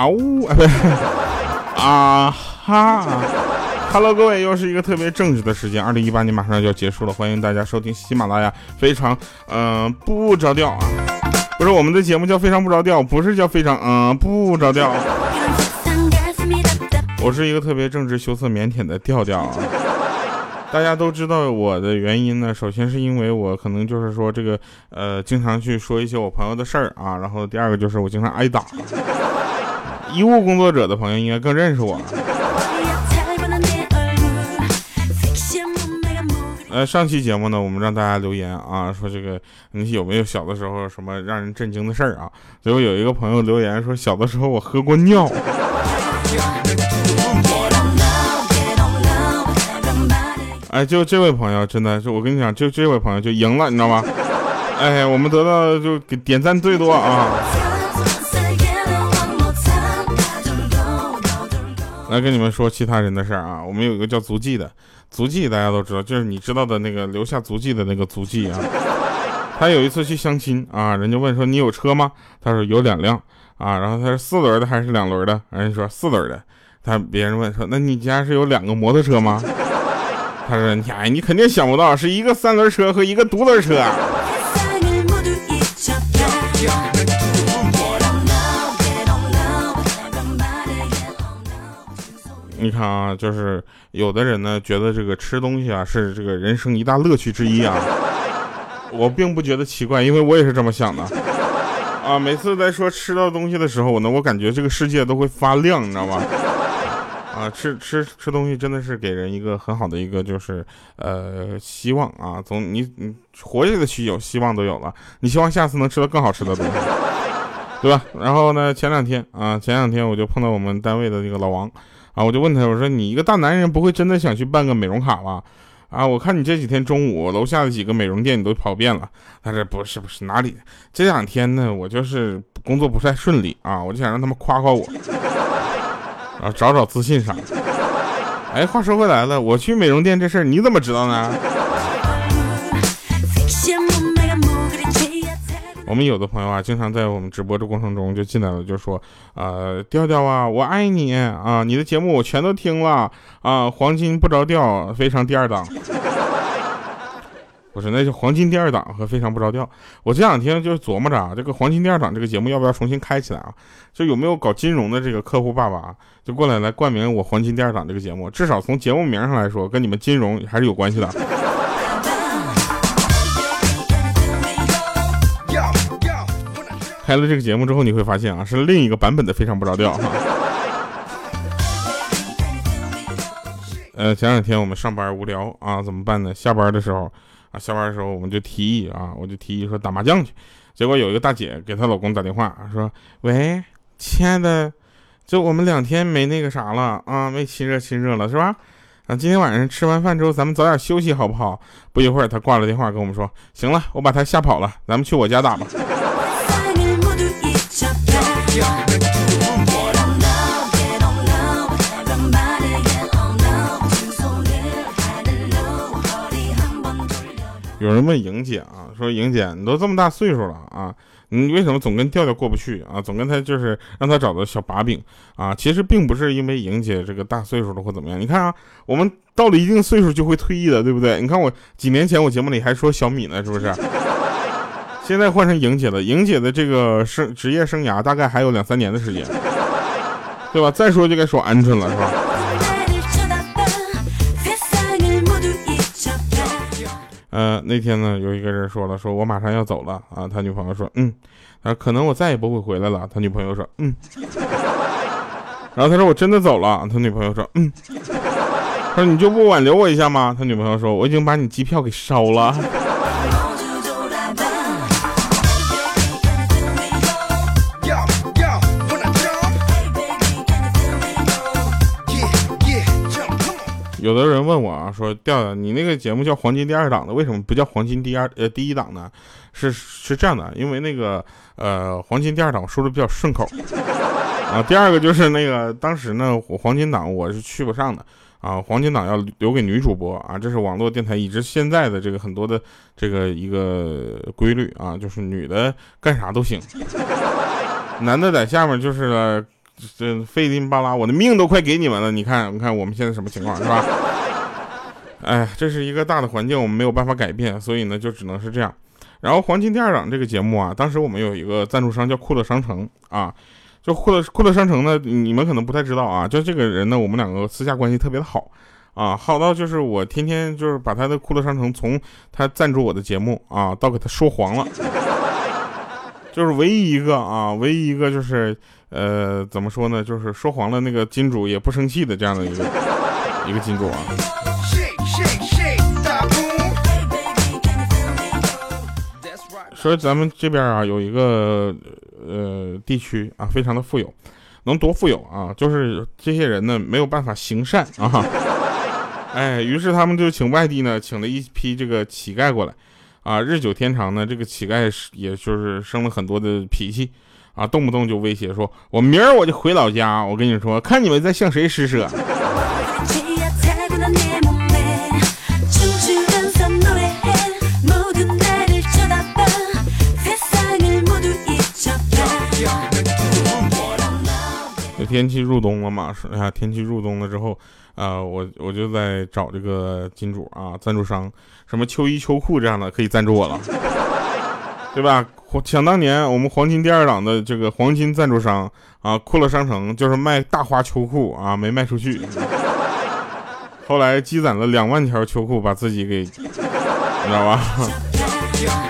啊呜，啊不啊哈，Hello，各位，又是一个特别正直的时间，二零一八年马上就要结束了，欢迎大家收听喜马拉雅，非常嗯不着调啊，不是我们的节目叫非常不着调，不是叫非常嗯不着调，我是一个特别正直、羞涩、腼腆的调调啊。大家都知道我的原因呢，首先是因为我可能就是说这个呃，经常去说一些我朋友的事儿啊，然后第二个就是我经常挨打。医务工作者的朋友应该更认识我。呃，上期节目呢，我们让大家留言啊，说这个你有没有小的时候什么让人震惊的事儿啊？结果有一个朋友留言说，小的时候我喝过尿。哎，就这位朋友，真的是我跟你讲，就这位朋友就赢了，你知道吗？哎，我们得到就给点赞最多啊！来跟你们说其他人的事儿啊，我们有一个叫足迹的，足迹大家都知道，就是你知道的那个留下足迹的那个足迹啊。他有一次去相亲啊，人家问说你有车吗？他说有两辆啊，然后他说四轮的还是两轮的？人家说四轮的。他别人问说那你家是有两个摩托车吗？他说你：“哎，你肯定想不到，是一个三轮车和一个独轮车。”你看啊，就是有的人呢，觉得这个吃东西啊是这个人生一大乐趣之一啊。我并不觉得奇怪，因为我也是这么想的。啊，每次在说吃到东西的时候呢，我感觉这个世界都会发亮，你知道吗？啊，吃吃吃东西真的是给人一个很好的一个就是呃希望啊，从你你活下去的希有希望都有了，你希望下次能吃到更好吃的东西，对吧？然后呢，前两天啊，前两天我就碰到我们单位的那个老王啊，我就问他，我说你一个大男人不会真的想去办个美容卡吧？啊，我看你这几天中午楼下的几个美容店你都跑遍了，他说不是不是哪里？这两天呢，我就是工作不太顺利啊，我就想让他们夸夸我。啊，找找自信啥的？哎，话说回来了，我去美容店这事儿你怎么知道呢？我们有的朋友啊，经常在我们直播的过程中就进来了，就说，呃，调调啊，我爱你啊，你的节目我全都听了啊，黄金不着调，非常第二档。不是，那是黄金第二档和非常不着调。我这两天就琢磨着啊，这个黄金第二档这个节目要不要重新开起来啊？就有没有搞金融的这个客户爸爸啊就过来来冠名我黄金第二档这个节目？至少从节目名上来说，跟你们金融还是有关系的。开了这个节目之后，你会发现啊，是另一个版本的非常不着调哈。呃，前两天我们上班无聊啊，怎么办呢？下班的时候。啊，下班的时候我们就提议啊，我就提议说打麻将去。结果有一个大姐给她老公打电话说：“喂，亲爱的，就我们两天没那个啥了啊，没亲热亲热了是吧？啊，今天晚上吃完饭之后咱们早点休息好不好？”不一会儿她挂了电话跟我们说：“行了，我把她吓跑了，咱们去我家打吧。”有人问莹姐啊，说莹姐，你都这么大岁数了啊，你为什么总跟调调过不去啊？总跟他就是让他找到小把柄啊？其实并不是因为莹姐这个大岁数了或怎么样。你看啊，我们到了一定岁数就会退役的，对不对？你看我几年前我节目里还说小米呢，是不是？现在换成莹姐了，莹姐的这个生职业生涯大概还有两三年的时间，对吧？再说就该说鹌鹑了，是吧？呃，那天呢，有一个人说了，说我马上要走了啊。他女朋友说，嗯，他说，可能我再也不会回来了。他女朋友说，嗯。然后他说我真的走了。他女朋友说，嗯。他说你就不挽留我一下吗？他女朋友说，我已经把你机票给烧了。有的人问我啊，说调调，你那个节目叫黄金第二档的，为什么不叫黄金第二呃第一档呢？是是这样的，因为那个呃黄金第二档说的比较顺口啊。第二个就是那个当时呢黄金档我是去不上的啊，黄金档要留给女主播啊，这是网络电台一直现在的这个很多的这个一个规律啊，就是女的干啥都行，男的在下面就是这费劲巴拉，我的命都快给你们了，你看，你看我们现在什么情况，是吧？哎，这是一个大的环境，我们没有办法改变，所以呢，就只能是这样。然后《黄金第二档》这个节目啊，当时我们有一个赞助商叫酷乐商城啊，就酷乐酷乐商城呢，你们可能不太知道啊，就这个人呢，我们两个私下关系特别的好啊，好到就是我天天就是把他的酷乐商城从他赞助我的节目啊，到给他说黄了，就是唯一一个啊，唯一一个就是呃，怎么说呢，就是说黄了那个金主也不生气的这样的一个一个金主啊。说咱们这边啊，有一个呃地区啊，非常的富有，能多富有啊？就是这些人呢没有办法行善啊，哎，于是他们就请外地呢，请了一批这个乞丐过来，啊，日久天长呢，这个乞丐也就是生了很多的脾气啊，动不动就威胁说，我明儿我就回老家，我跟你说，看你们在向谁施舍。这天气入冬了嘛？是啊，天气入冬了之后，啊，我我就在找这个金主啊，赞助商，什么秋衣秋裤这样的可以赞助我了，对吧？想当年我们黄金第二档的这个黄金赞助商啊，酷乐商城就是卖大花秋裤啊，没卖出去，后来积攒了两万条秋裤，把自己给，你知道吧？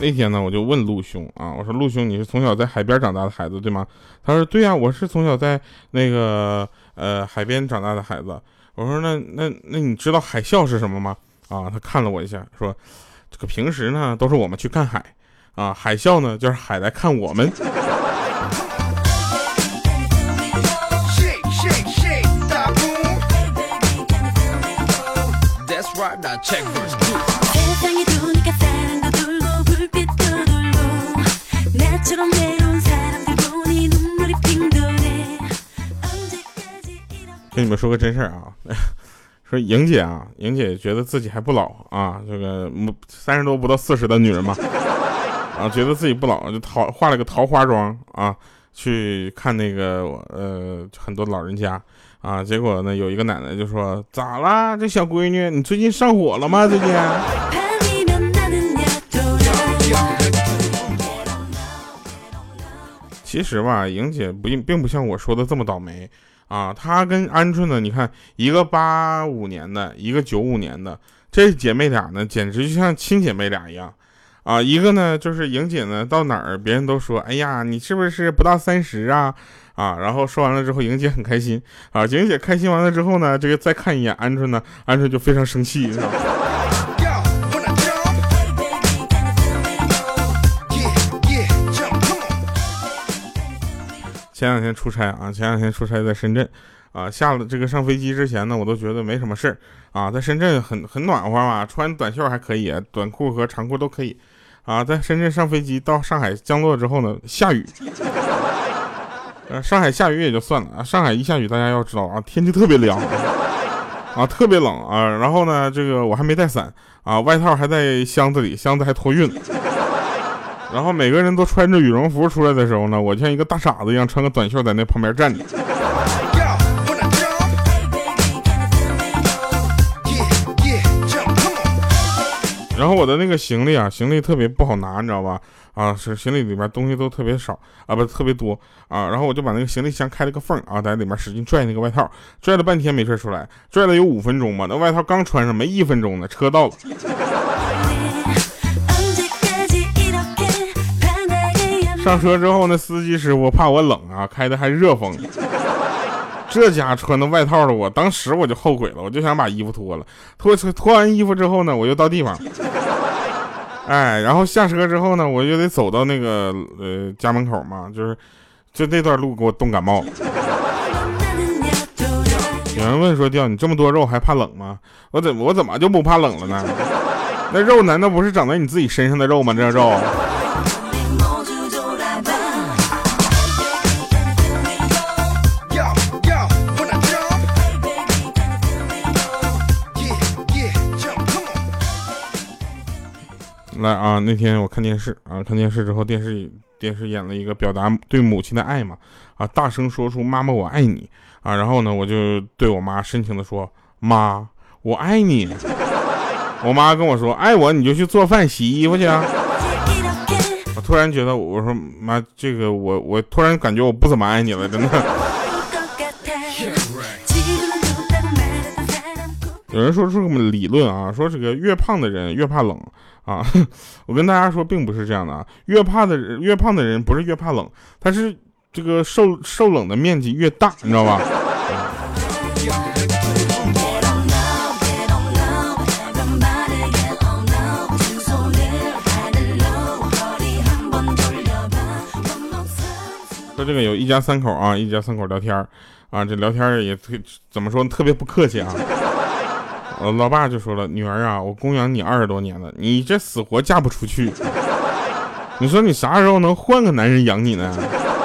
那天呢，我就问陆兄啊，我说陆兄，你是从小在海边长大的孩子对吗？他说对呀，我是从小在那个呃海边长大的孩子。我说那那那你知道海啸是什么吗？啊，他看了我一下，说这个平时呢都是我们去看海，啊，海啸呢就是海来看我们。跟你们说个真事儿啊，说莹姐啊，莹姐觉得自己还不老啊，这个三十多不到四十的女人嘛，啊，觉得自己不老，就桃化了个桃花妆啊，去看那个呃很多老人家啊，结果呢有一个奶奶就说咋啦，这小闺女你最近上火了吗？最近？其实吧，莹姐不并不像我说的这么倒霉。啊，她跟鹌鹑呢？你看，一个八五年的，一个九五年的，这姐妹俩呢，简直就像亲姐妹俩一样。啊，一个呢就是莹姐呢，到哪儿别人都说，哎呀，你是不是不到三十啊？啊，然后说完了之后，莹姐很开心。啊，莹姐开心完了之后呢，这个再看一眼鹌鹑呢，鹌鹑就非常生气。是吧前两天出差啊，前两天出差在深圳，啊，下了这个上飞机之前呢，我都觉得没什么事儿。啊，在深圳很很暖和嘛，穿短袖还可以，短裤和长裤都可以，啊，在深圳上飞机到上海降落之后呢，下雨，呃，上海下雨也就算了啊，上海一下雨，大家要知道啊，天气特别凉，啊，特别冷啊，然后呢，这个我还没带伞。啊，外套还在箱子里，箱子还托运。然后每个人都穿着羽绒服出来的时候呢，我像一个大傻子一样穿个短袖在那旁边站着。然后我的那个行李啊，行李特别不好拿，你知道吧？啊，是行李里面东西都特别少啊，不是特别多啊。然后我就把那个行李箱开了个缝啊，在里面使劲拽那个外套，拽了半天没拽出来，拽了有五分钟吧。那外套刚穿上没一分钟呢，车到了。上车之后，那司机师傅怕我冷啊，开的还热风。这家穿的外套的，我当时我就后悔了，我就想把衣服脱了。脱脱完衣服之后呢，我又到地方，哎，然后下车之后呢，我就得走到那个呃家门口嘛，就是就那段路给我冻感冒。有人问说：“掉你这么多肉还怕冷吗？”我怎我怎么就不怕冷了呢？那肉难道不是长在你自己身上的肉吗？这肉。来啊，那天我看电视啊，看电视之后，电视电视演了一个表达对母亲的爱嘛，啊，大声说出“妈妈，我爱你”啊，然后呢，我就对我妈深情的说：“妈，我爱你。”我妈跟我说：“爱我你就去做饭洗衣服去啊。”我突然觉得，我说妈，这个我我突然感觉我不怎么爱你了，真的。有人说出这么理论啊，说这个越胖的人越怕冷啊。我跟大家说，并不是这样的啊。越怕的人，越胖的人不是越怕冷，他是这个受受冷的面积越大，你知道吧？说这个有一家三口啊，一家三口聊天啊，这聊天也特怎么说特别不客气啊。呃，老爸就说了，女儿啊，我供养你二十多年了，你这死活嫁不出去。你说你啥时候能换个男人养你呢？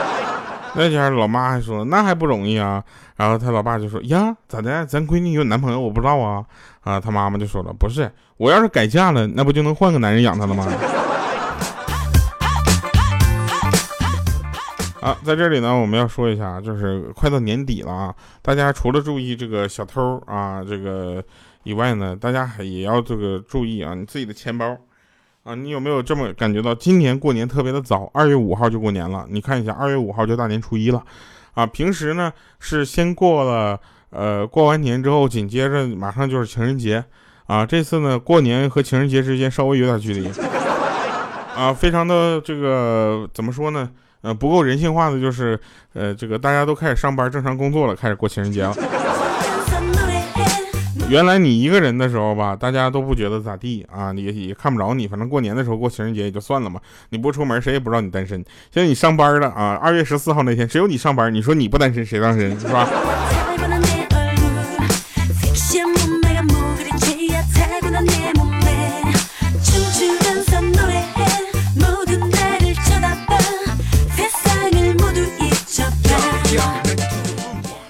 那家老妈还说，那还不容易啊。然后他老爸就说，呀，咋的？咱闺女有男朋友，我不知道啊。啊，他妈妈就说了，不是，我要是改嫁了，那不就能换个男人养她了吗？啊，在这里呢，我们要说一下，就是快到年底了啊，大家除了注意这个小偷啊，这个。以外呢，大家还也要这个注意啊，你自己的钱包啊，你有没有这么感觉到今年过年特别的早，二月五号就过年了？你看一下，二月五号就大年初一了啊。平时呢是先过了，呃，过完年之后，紧接着马上就是情人节啊。这次呢，过年和情人节之间稍微有点距离啊，非常的这个怎么说呢？呃，不够人性化的就是，呃，这个大家都开始上班正常工作了，开始过情人节了。原来你一个人的时候吧，大家都不觉得咋地啊，也也看不着你。反正过年的时候过情人节也就算了嘛，你不出门谁也不知道你单身。现在你上班了啊，二月十四号那天只有你上班，你说你不单身谁单身是吧？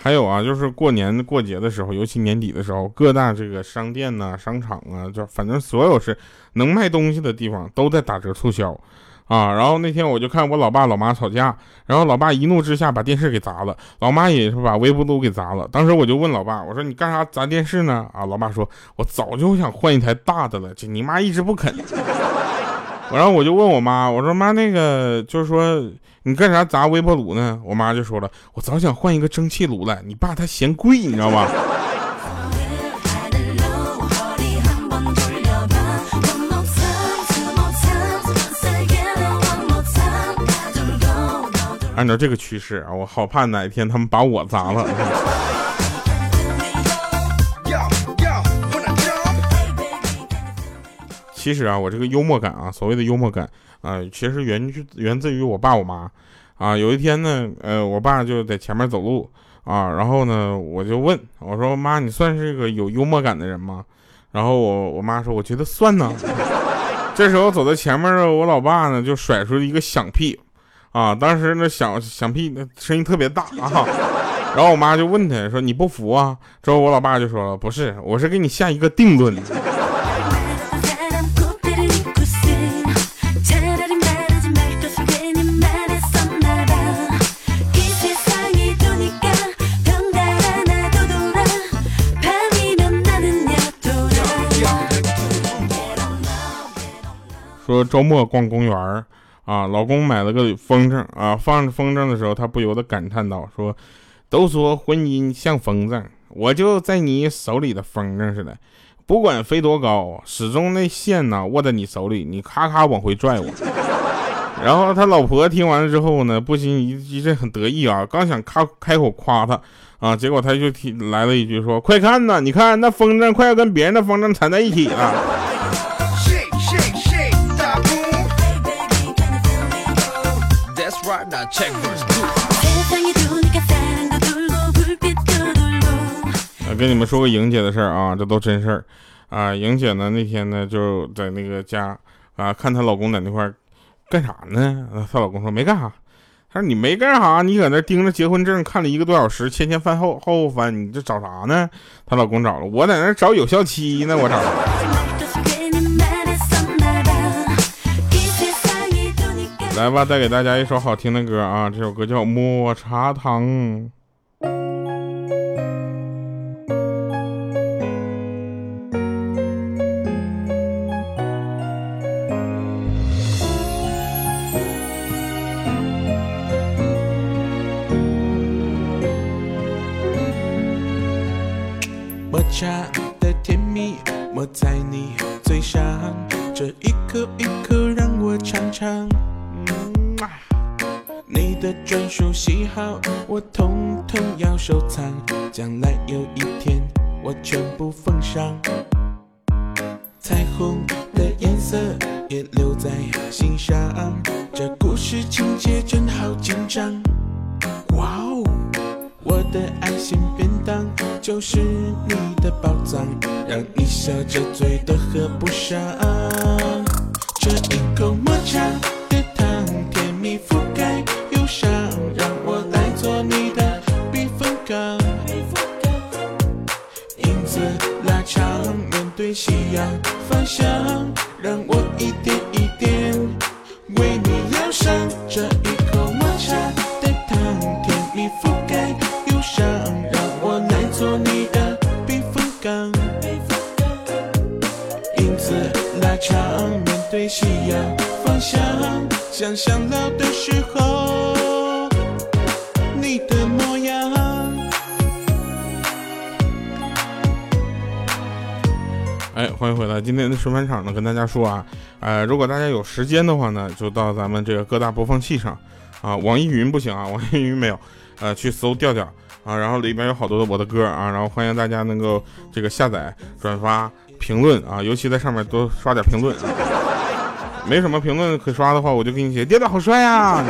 还有啊，就是过年过节的时候，尤其年底的时候，各大这个商店呐、商场啊，就反正所有是能卖东西的地方都在打折促销，啊。然后那天我就看我老爸老妈吵架，然后老爸一怒之下把电视给砸了，老妈也是把微波炉给砸了。当时我就问老爸，我说你干啥砸电视呢？啊，老爸说，我早就想换一台大的了，这你妈一直不肯。然后我就问我妈，我说妈，那个就是说你干啥砸微波炉呢？我妈就说了，我早想换一个蒸汽炉了，你爸他嫌贵，你知道吗？按照这个趋势啊，我好怕哪一天他们把我砸了。其实啊，我这个幽默感啊，所谓的幽默感啊，其实源于源自于我爸我妈啊。有一天呢，呃，我爸就在前面走路啊，然后呢，我就问我说：“妈，你算是个有幽默感的人吗？”然后我我妈说：“我觉得算呢。”这时候走在前面的我老爸呢，就甩出一个响屁啊，当时那响响屁那声音特别大啊。然后我妈就问他说：“你不服啊？”之后我老爸就说了：“不是，我是给你下一个定论。”说周末逛公园啊，老公买了个风筝啊，放着风筝的时候，他不由得感叹道：“说都说婚姻像风筝，我就在你手里的风筝似的，不管飞多高，始终那线呢握在你手里，你咔咔往回拽我。”然后他老婆听完了之后呢，不禁一一阵很得意啊，刚想开开口夸他啊，结果他就提来了一句说：“快看呐，你看那风筝快要跟别人的风筝缠在一起了。”跟你们说个莹姐的事儿啊，这都真事儿啊。莹姐呢那天呢就在那个家啊，看她老公在那块干啥呢？她老公说没干啥。她说你没干啥，你搁那盯着结婚证看了一个多小时，前前翻后后翻，你这找啥呢？她老公找了，我在那找有效期呢，我找。来吧，带给大家一首好听的歌啊！这首歌叫《抹茶糖》。抹茶的甜蜜抹在你嘴上，这一口一口让我尝尝。你的专属喜好我统统要收藏，将来有一天我全部奉上。彩虹的颜色也留在心上，这故事情节真好紧张。哇哦！我的爱心便当就是你的宝藏，让你笑着嘴都合不上。这一口抹茶想欢迎回来！今天的吃饭场呢，跟大家说啊，呃，如果大家有时间的话呢，就到咱们这个各大播放器上啊，网易云不行啊，网易云没有，呃，去搜调调啊，然后里边有好多的我的歌啊，然后欢迎大家能够这个下载、转发、评论啊，尤其在上面多刷点评论。没什么评论可刷的话，我就给你写调调好帅呀、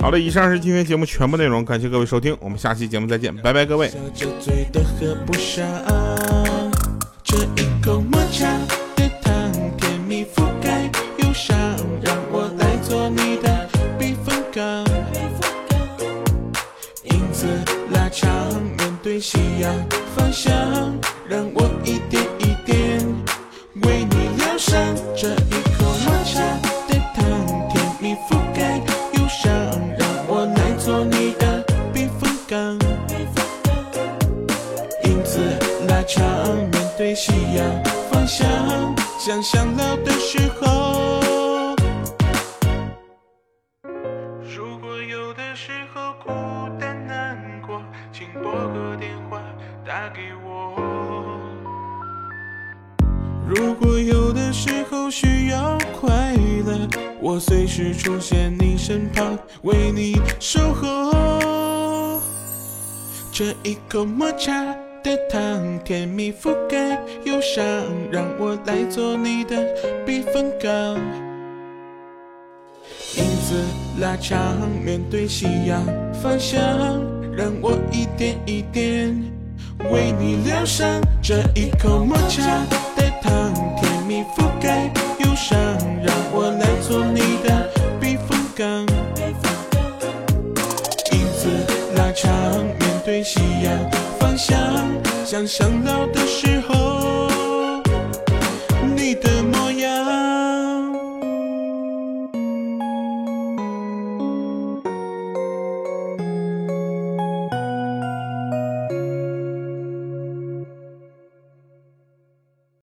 好了，以上是今天节目全部内容，感谢各位收听，我们下期节目再见，拜拜，各位。一口抹茶我随时出现你身旁，为你守候。这一口抹茶的糖，甜蜜覆盖忧伤，让我来做你的避风港。影子拉长，面对夕阳方向，让我一点一点为你疗伤。这一口抹茶的糖，甜蜜覆对夕阳方向，想想老的时候